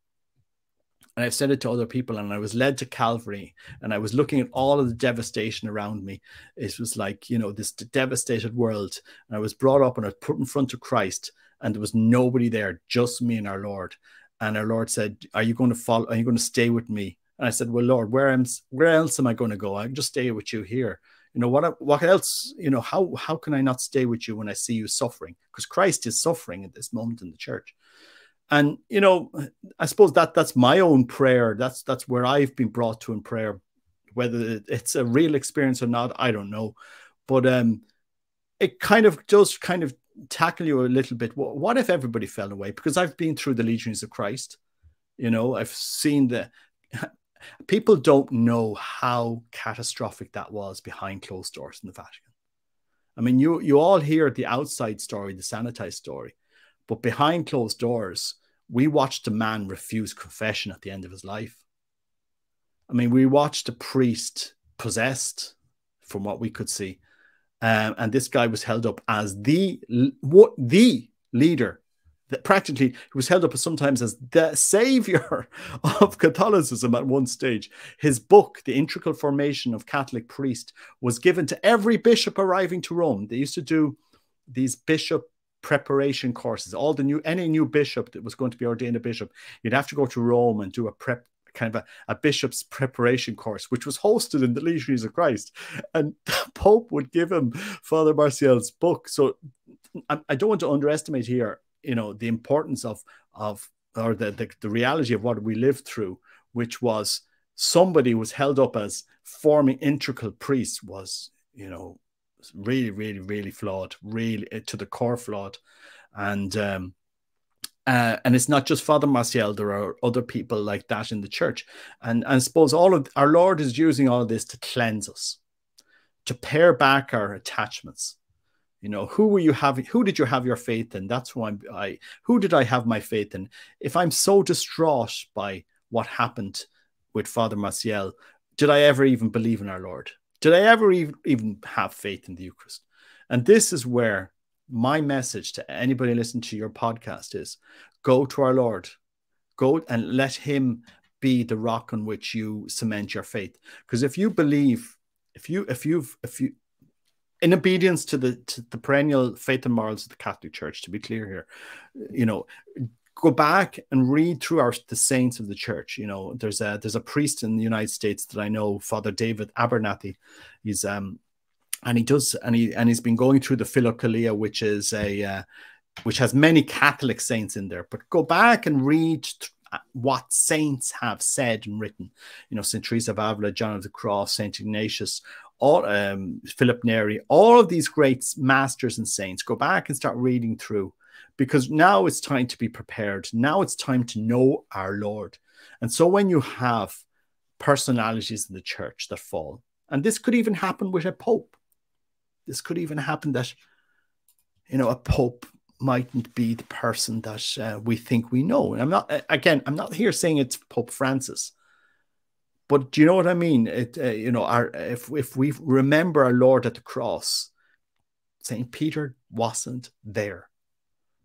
and I've said it to other people, and I was led to Calvary, and I was looking at all of the devastation around me. It was like, you know, this devastated world. And I was brought up and I was put in front of Christ, and there was nobody there, just me and our Lord. And our Lord said, Are you going to follow? Are you going to stay with me? And I said, Well, Lord, where am where else am I going to go? I can just stay with you here. You know, what what else, you know, how how can I not stay with you when I see you suffering? Because Christ is suffering at this moment in the church and you know i suppose that that's my own prayer that's that's where i've been brought to in prayer whether it's a real experience or not i don't know but um it kind of does kind of tackle you a little bit. What if everybody fell away? Because i've been through the legions of christ. You know i've seen the people don't know how catastrophic that was behind closed doors in the vatican. I mean you you all hear the outside story the sanitized story but behind closed doors, we watched a man refuse confession at the end of his life. I mean, we watched a priest possessed, from what we could see, um, and this guy was held up as the what the leader. That practically he was held up sometimes as the savior of Catholicism at one stage. His book, The Integral Formation of Catholic Priest, was given to every bishop arriving to Rome. They used to do these bishop preparation courses. All the new any new bishop that was going to be ordained a bishop, you'd have to go to Rome and do a prep kind of a, a bishop's preparation course, which was hosted in the Legionaries of Christ. And the Pope would give him Father Maciel's book. So I, I don't want to underestimate here, you know, the importance of of or the, the, the reality of what we lived through, which was somebody was held up as forming integral priests was, you know, really, really, really flawed, really eh, to the core flawed. And um, uh, and it's not just Father Maciel, there are other people like that in the church. And, and I suppose all of our Lord is using all this to cleanse us, to pare back our attachments. You know, who were you having? Who did you have your faith in? That's why I'm. Who did I have my faith in? If I'm so distraught by what happened with Father Maciel, did I ever even believe in our Lord? Did I ever even have faith in the Eucharist? And this is where my message to anybody listening to your podcast is go to our Lord, go and let Him be the rock on which you cement your faith. Because if you believe, if you, if you've, if you, in obedience to the to the perennial faith and morals of the Catholic Church, to be clear here, you know, go back and read through our the saints of the church. You know, there's a there's a priest in the United States that I know, Father David Abernethy. He's um and he does and he and he's been going through the Philokalia, which is a uh, which has many Catholic saints in there. But go back and read what saints have said and written. You know, Saint Teresa of Avila, John of the Cross, Saint Ignatius, all um, Philip Neri, all of these great masters and saints. Go back and start reading through because now it's time to be prepared. Now it's time to know our Lord. And so when you have personalities in the church that fall, and this could even happen with a pope, this could even happen that, you know, a pope mightn't be the person that uh, we think we know. And I'm not, again, I'm not here saying it's Pope Francis. But do you know what I mean? It, uh, you know, our, if if we remember our Lord at the cross, Saint Peter wasn't there.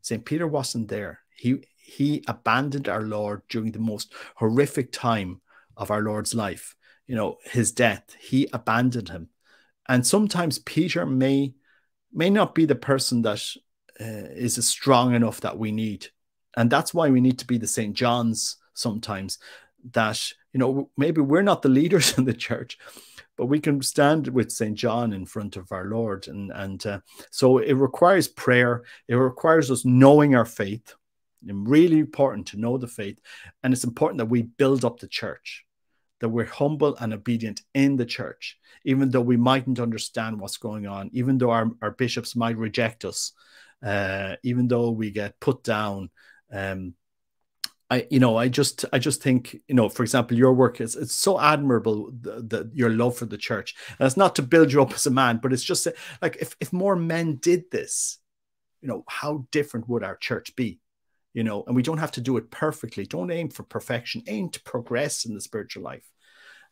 St. Peter wasn't there. He he abandoned our Lord during the most horrific time of our Lord's life. You know, his death. He abandoned him. And sometimes Peter may may not be the person that uh, is strong enough that we need. And that's why we need to be the St. John's sometimes that, you know, maybe we're not the leaders in the church, but we can stand with St. John in front of our Lord. And, and uh, so it requires prayer, it requires us knowing our faith. And really important to know the faith. And it's important that we build up the church, that we're humble and obedient in the church, even though we mightn't understand what's going on, even though our, our bishops might reject us, uh, even though we get put down. Um, I, you know, I just, I just think, you know, for example, your work is it's so admirable, the, the your love for the church. And it's not to build you up as a man, but it's just like if if more men did this, you know, how different would our church be? You know, and we don't have to do it perfectly. Don't aim for perfection. Aim to progress in the spiritual life.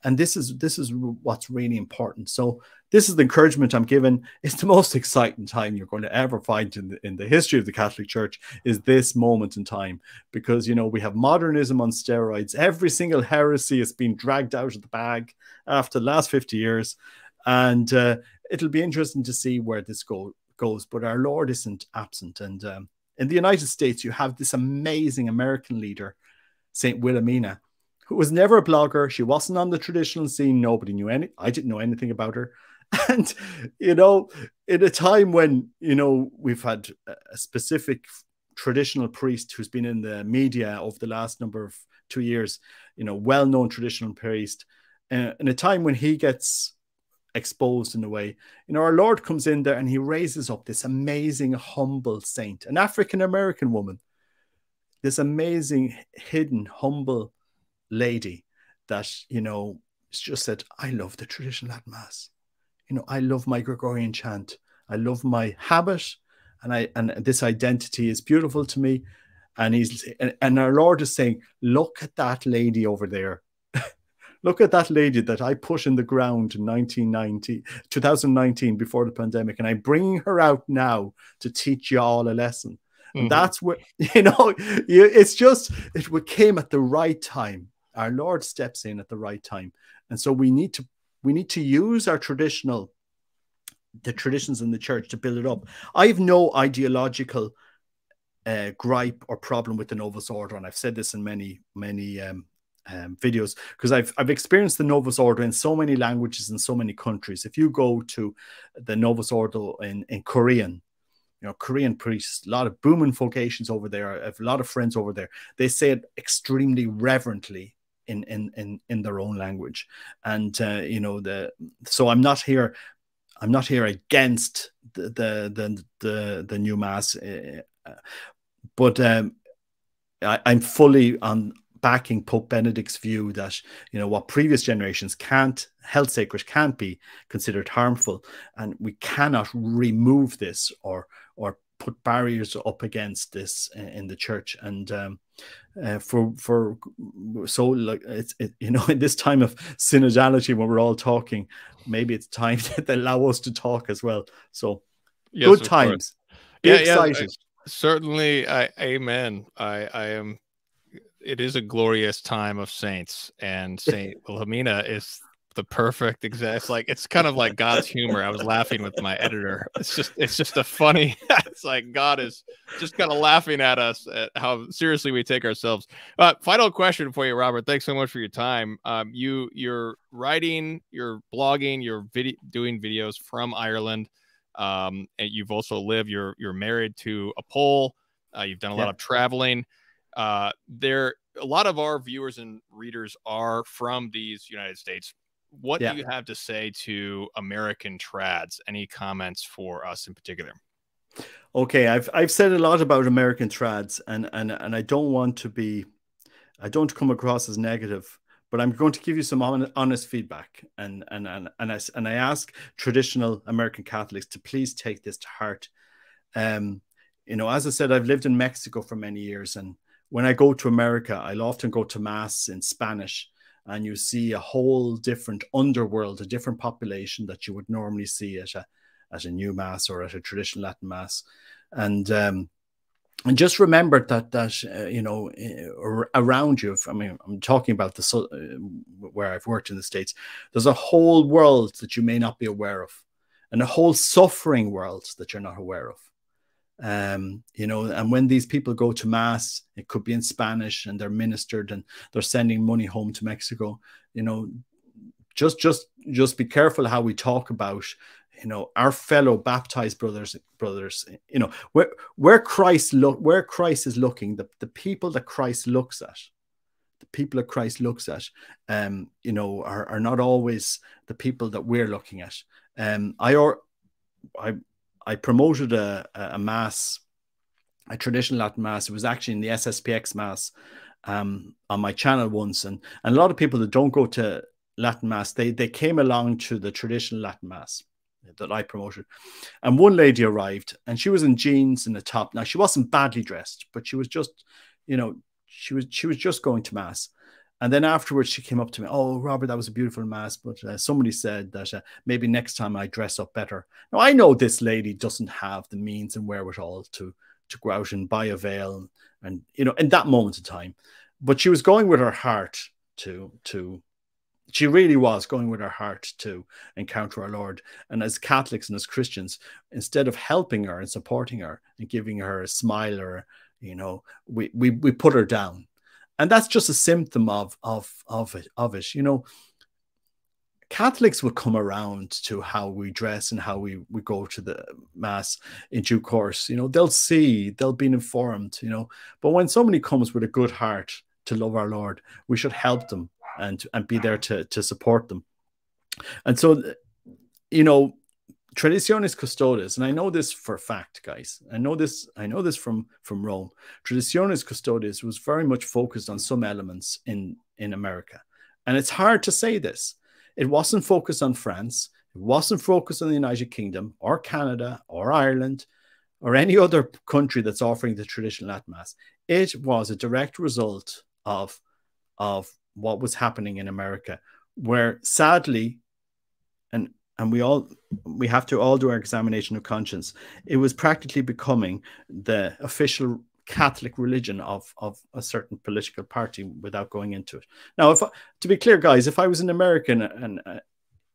And this is this is what's really important. So this is the encouragement I'm given. It's the most exciting time you're going to ever find in the, in the history of the Catholic Church is this moment in time because you know we have modernism on steroids. Every single heresy has been dragged out of the bag after the last 50 years, and uh, it'll be interesting to see where this go, goes. But our Lord isn't absent, and um, in the United States, you have this amazing American leader, Saint Wilhelmina who was never a blogger. She wasn't on the traditional scene. Nobody knew any. I didn't know anything about her. And, you know, in a time when, you know, we've had a specific traditional priest who's been in the media over the last number of two years, you know, well known traditional priest, uh, in a time when he gets exposed in a way, you know, our Lord comes in there and he raises up this amazing, humble saint, an African American woman, this amazing, hidden, humble lady that, you know, it's just said, I love the traditional Latin Mass you know, I love my Gregorian chant. I love my habit, and I and this identity is beautiful to me. And he's and, and our Lord is saying, look at that lady over there. look at that lady that I put in the ground in 1990, 2019 before the pandemic, and I'm bringing her out now to teach you all a lesson. Mm-hmm. that's what you know. You, it's just it came at the right time. Our Lord steps in at the right time, and so we need to we need to use our traditional the traditions in the church to build it up. I have no ideological uh, gripe or problem with the Novus Ordo, and I've said this in many many um, um, videos because I've I've experienced the Novus Ordo in so many languages in so many countries. If you go to the Novus Ordo in in Korean, you know Korean priests, a lot of booming vocations over there. I have a lot of friends over there. They say it extremely reverently in in in in their own language. And uh, you know the so i'm not here i'm not here against the the the the, the new mass uh, but um I, i'm fully on backing Pope Benedict's view that you know what previous generations can't health sacred can't be considered harmful, and we cannot remove this or or put barriers up against this in the church. And um, uh, for for so like it's it, you know in this time of synodality when we're all talking maybe it's time that they allow us to talk as well. So yes, good times. Yeah, excited yeah, I, certainly I, amen. I i am it is a glorious time of saints and saint wilhelmina is the perfect exact it's like it's kind of like god's humor i was laughing with my editor it's just it's just a funny it's like god is just kind of laughing at us at how seriously we take ourselves uh, final question for you robert thanks so much for your time um, you you're writing you're blogging you're video doing videos from ireland um, and you've also lived you're you're married to a pole uh, you've done a yeah. lot of traveling uh, there a lot of our viewers and readers are from these united states what yeah. do you have to say to American trads? Any comments for us in particular? Okay, I've I've said a lot about American trads, and and and I don't want to be, I don't come across as negative, but I'm going to give you some honest feedback, and and and and I and I ask traditional American Catholics to please take this to heart. Um, you know, as I said, I've lived in Mexico for many years, and when I go to America, I'll often go to mass in Spanish and you see a whole different underworld, a different population that you would normally see at a at a new mass or at a traditional Latin mass, and um, and just remember that that uh, you know uh, around you. I mean, I'm talking about the uh, where I've worked in the states. There's a whole world that you may not be aware of, and a whole suffering world that you're not aware of. Um, you know, and when these people go to mass, it could be in Spanish and they're ministered and they're sending money home to Mexico. You know, just just just be careful how we talk about you know our fellow baptized brothers brothers you know where where christ look where christ is looking the, the people that christ looks at the people that christ looks at um you know are, are not always the people that we're looking at um i or i I promoted a, a mass, a traditional Latin mass. It was actually in the SSPX mass um, on my channel once, and, and a lot of people that don't go to Latin mass, they they came along to the traditional Latin mass that I promoted, and one lady arrived, and she was in jeans and a top. Now she wasn't badly dressed, but she was just, you know, she was she was just going to mass, And then afterwards, she came up to me, Oh, Robert, that was a beautiful mass. But uh, somebody said that uh, maybe next time I dress up better. Now, I know this lady doesn't have the means and wherewithal to, to go out and buy a veil and, you know, in that moment of time. But she was going with her heart to, to, she really was going with her heart to encounter our Lord. And as Catholics and as Christians, instead of helping her and supporting her and giving her a smile or, you know, we, we, we put her down and that's just a symptom of of of it of it you know Catholics will come around to how we dress and how we, we go to the mass in due course. You know, they'll see, they'll be informed, you know. But when somebody comes with a good heart to love our Lord, we should help them and, and be there to, to support them. And so, you know, Traditionis Custodes, and I know this for fact, guys. I know this. I know this from from Rome. Traditionis Custodes was very much focused on some elements in in America, and it's hard to say this. It wasn't focused on France. It wasn't focused on the United Kingdom or Canada or Ireland or any other country that's offering the traditional Latin Mass. It was a direct result of of what was happening in America, where sadly, and and we all we have to all do our examination of conscience. It was practically becoming the official catholic religion of of a certain political party without going into it. Now if to be clear guys if i was an american and uh,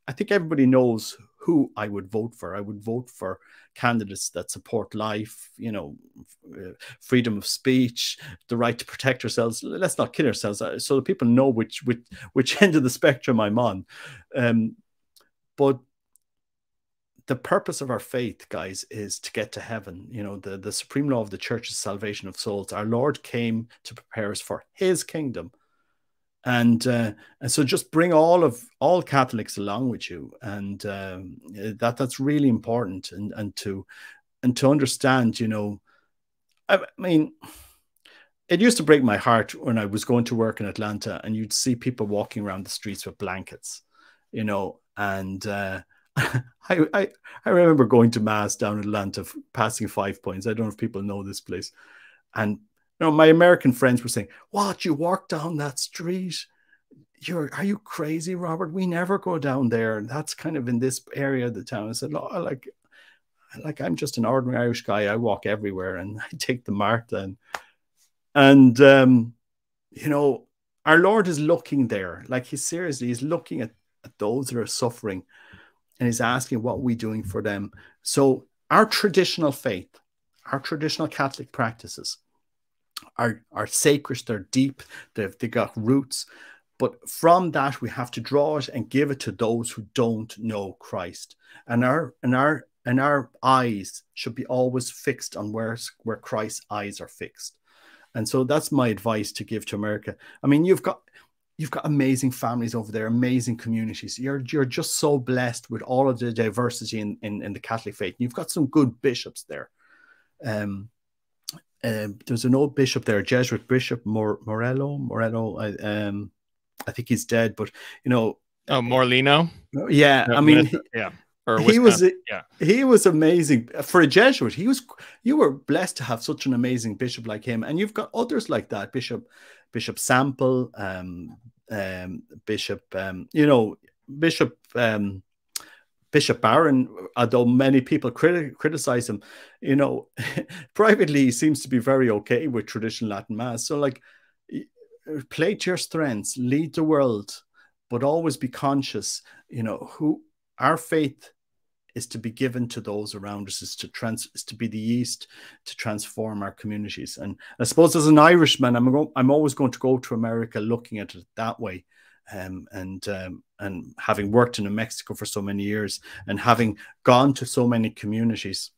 i think everybody knows who i would vote for. I would vote for candidates that support life you know freedom of speech the right to protect ourselves. Let's not kid ourselves. Uh, so that people know which which which end of the spectrum i'm on. Um, but the purpose of our faith, guys, is to get to heaven. You know, the, the supreme law of the church is salvation of souls. Our Lord came to prepare us for his kingdom. And uh, and so just bring all of all Catholics along with you. And um, that that's really important and, and to and to understand, you know, I mean, it used to break my heart when I was going to work in Atlanta and you'd see people walking around the streets with blankets, you know, and uh, I, I, I remember going to mass down in Atlanta, passing Five Points. I don't know if people know this place, and you know my American friends were saying, "What you walk down that street? You're are you crazy, Robert? We never go down there. That's kind of in this area of the town." I said, "Oh, like, like I'm just an ordinary Irish guy. I walk everywhere, and I take the MARTA, and and um, you know, our Lord is looking there. Like he's seriously, he's looking at, those that are suffering." and he's asking what we're doing for them. So our traditional faith, our traditional Catholic practices are, are sacred, they're deep, they've they got roots. But from that, we have to draw it and give it to those who don't know Christ. And our and our and our eyes should be always fixed on where, where Christ's eyes are fixed. And so that's my advice to give to America. I mean, you've got you've got amazing families over there, amazing communities. You're you're just so blessed with all of the diversity in, in, in the Catholic faith. You've got some good bishops there. Um, uh, there's an old bishop there, Jesuit Bishop Mor- Morello. Morello, I, um, I think he's dead, but you know. Oh, Morlino. Yeah, I mean, yeah. he was yeah. he was amazing for a Jesuit. He was you were blessed to have such an amazing bishop like him, and you've got others like that. Bishop Bishop Sample, um, um, Bishop, um, you know, Bishop um, Bishop Barron, although many people criti- criticize him, you know, privately he seems to be very okay with traditional Latin Mass. So, like, play to your strengths, lead the world, but always be conscious, you know, who our faith is to be given to those around us, is to trans, is to be the yeast to transform our communities. And I suppose as an Irishman, I'm go, I'm always going to go to America looking at it that way. Um, and um, and having worked in Mexico for so many years and having gone to so many communities,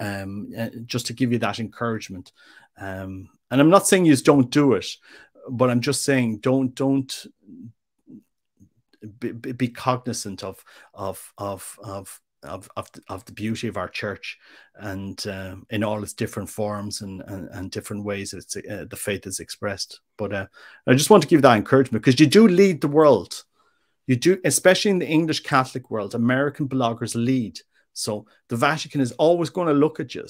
um, uh, just to give you that encouragement. Um, and I'm not saying you don't do it, but I'm just saying don't don't be, be cognizant of of of of of of the, of the beauty of our church and uh, in all its different forms and and, and different ways it's uh, the faith is expressed. But uh, i just want to give that encouragement because you do lead the world. You do especially in the english catholic world american bloggers lead. So the vatican is always going to look at you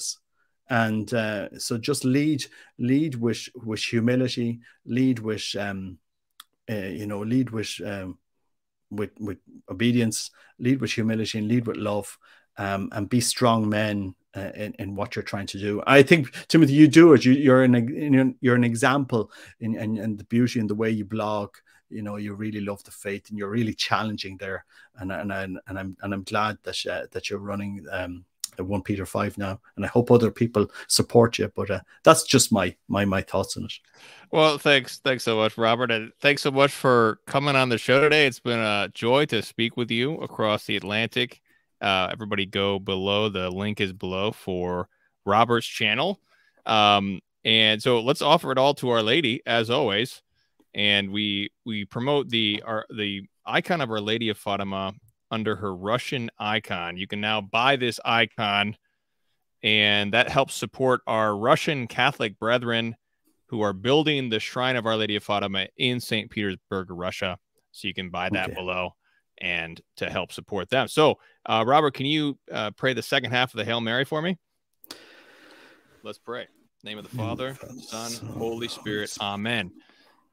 and uh, so just lead lead with with humility lead with um, uh, you know, lead with um, with with obedience, lead with humility, and lead with love, um, and be strong men uh, in, in what you're trying to do. I think Timothy, you do it. You, you're an you're an example in, in, in the beauty and the way you blog. You know, you really love the faith, and you're really challenging there. And and and, and I'm and I'm glad that uh, that you're running um, one Peter five now, and I hope other people support you. But uh, that's just my my my thoughts on it. Well, thanks, thanks so much, Robert, and thanks so much for coming on the show today. It's been a joy to speak with you across the Atlantic. Uh, everybody, go below. The link is below for Robert's channel. Um, and so let's offer it all to Our Lady as always, and we we promote the our the icon of Our Lady of Fatima under her Russian icon. You can now buy this icon, and that helps support our Russian Catholic brethren who are building the Shrine of Our Lady of Fatima in St. Petersburg, Russia. So you can buy that okay. below and to help support them. So, uh, Robert, can you uh, pray the second half of the Hail Mary for me? Let's pray. name of the Father, Son, Holy Spirit. Amen.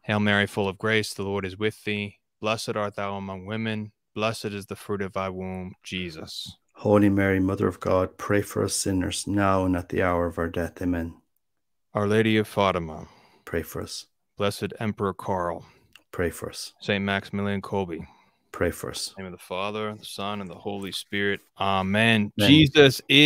Hail Mary, full of grace, the Lord is with thee. Blessed art thou among women Blessed is the fruit of thy womb, Jesus. Holy Mary, Mother of God, pray for us sinners, now and at the hour of our death. Amen. Our Lady of Fatima, pray for us. Blessed Emperor Karl, pray for us. Saint Maximilian Kolbe, pray for us. name of the Father, the Son, and the Holy Spirit. Amen. Amen. Jesus is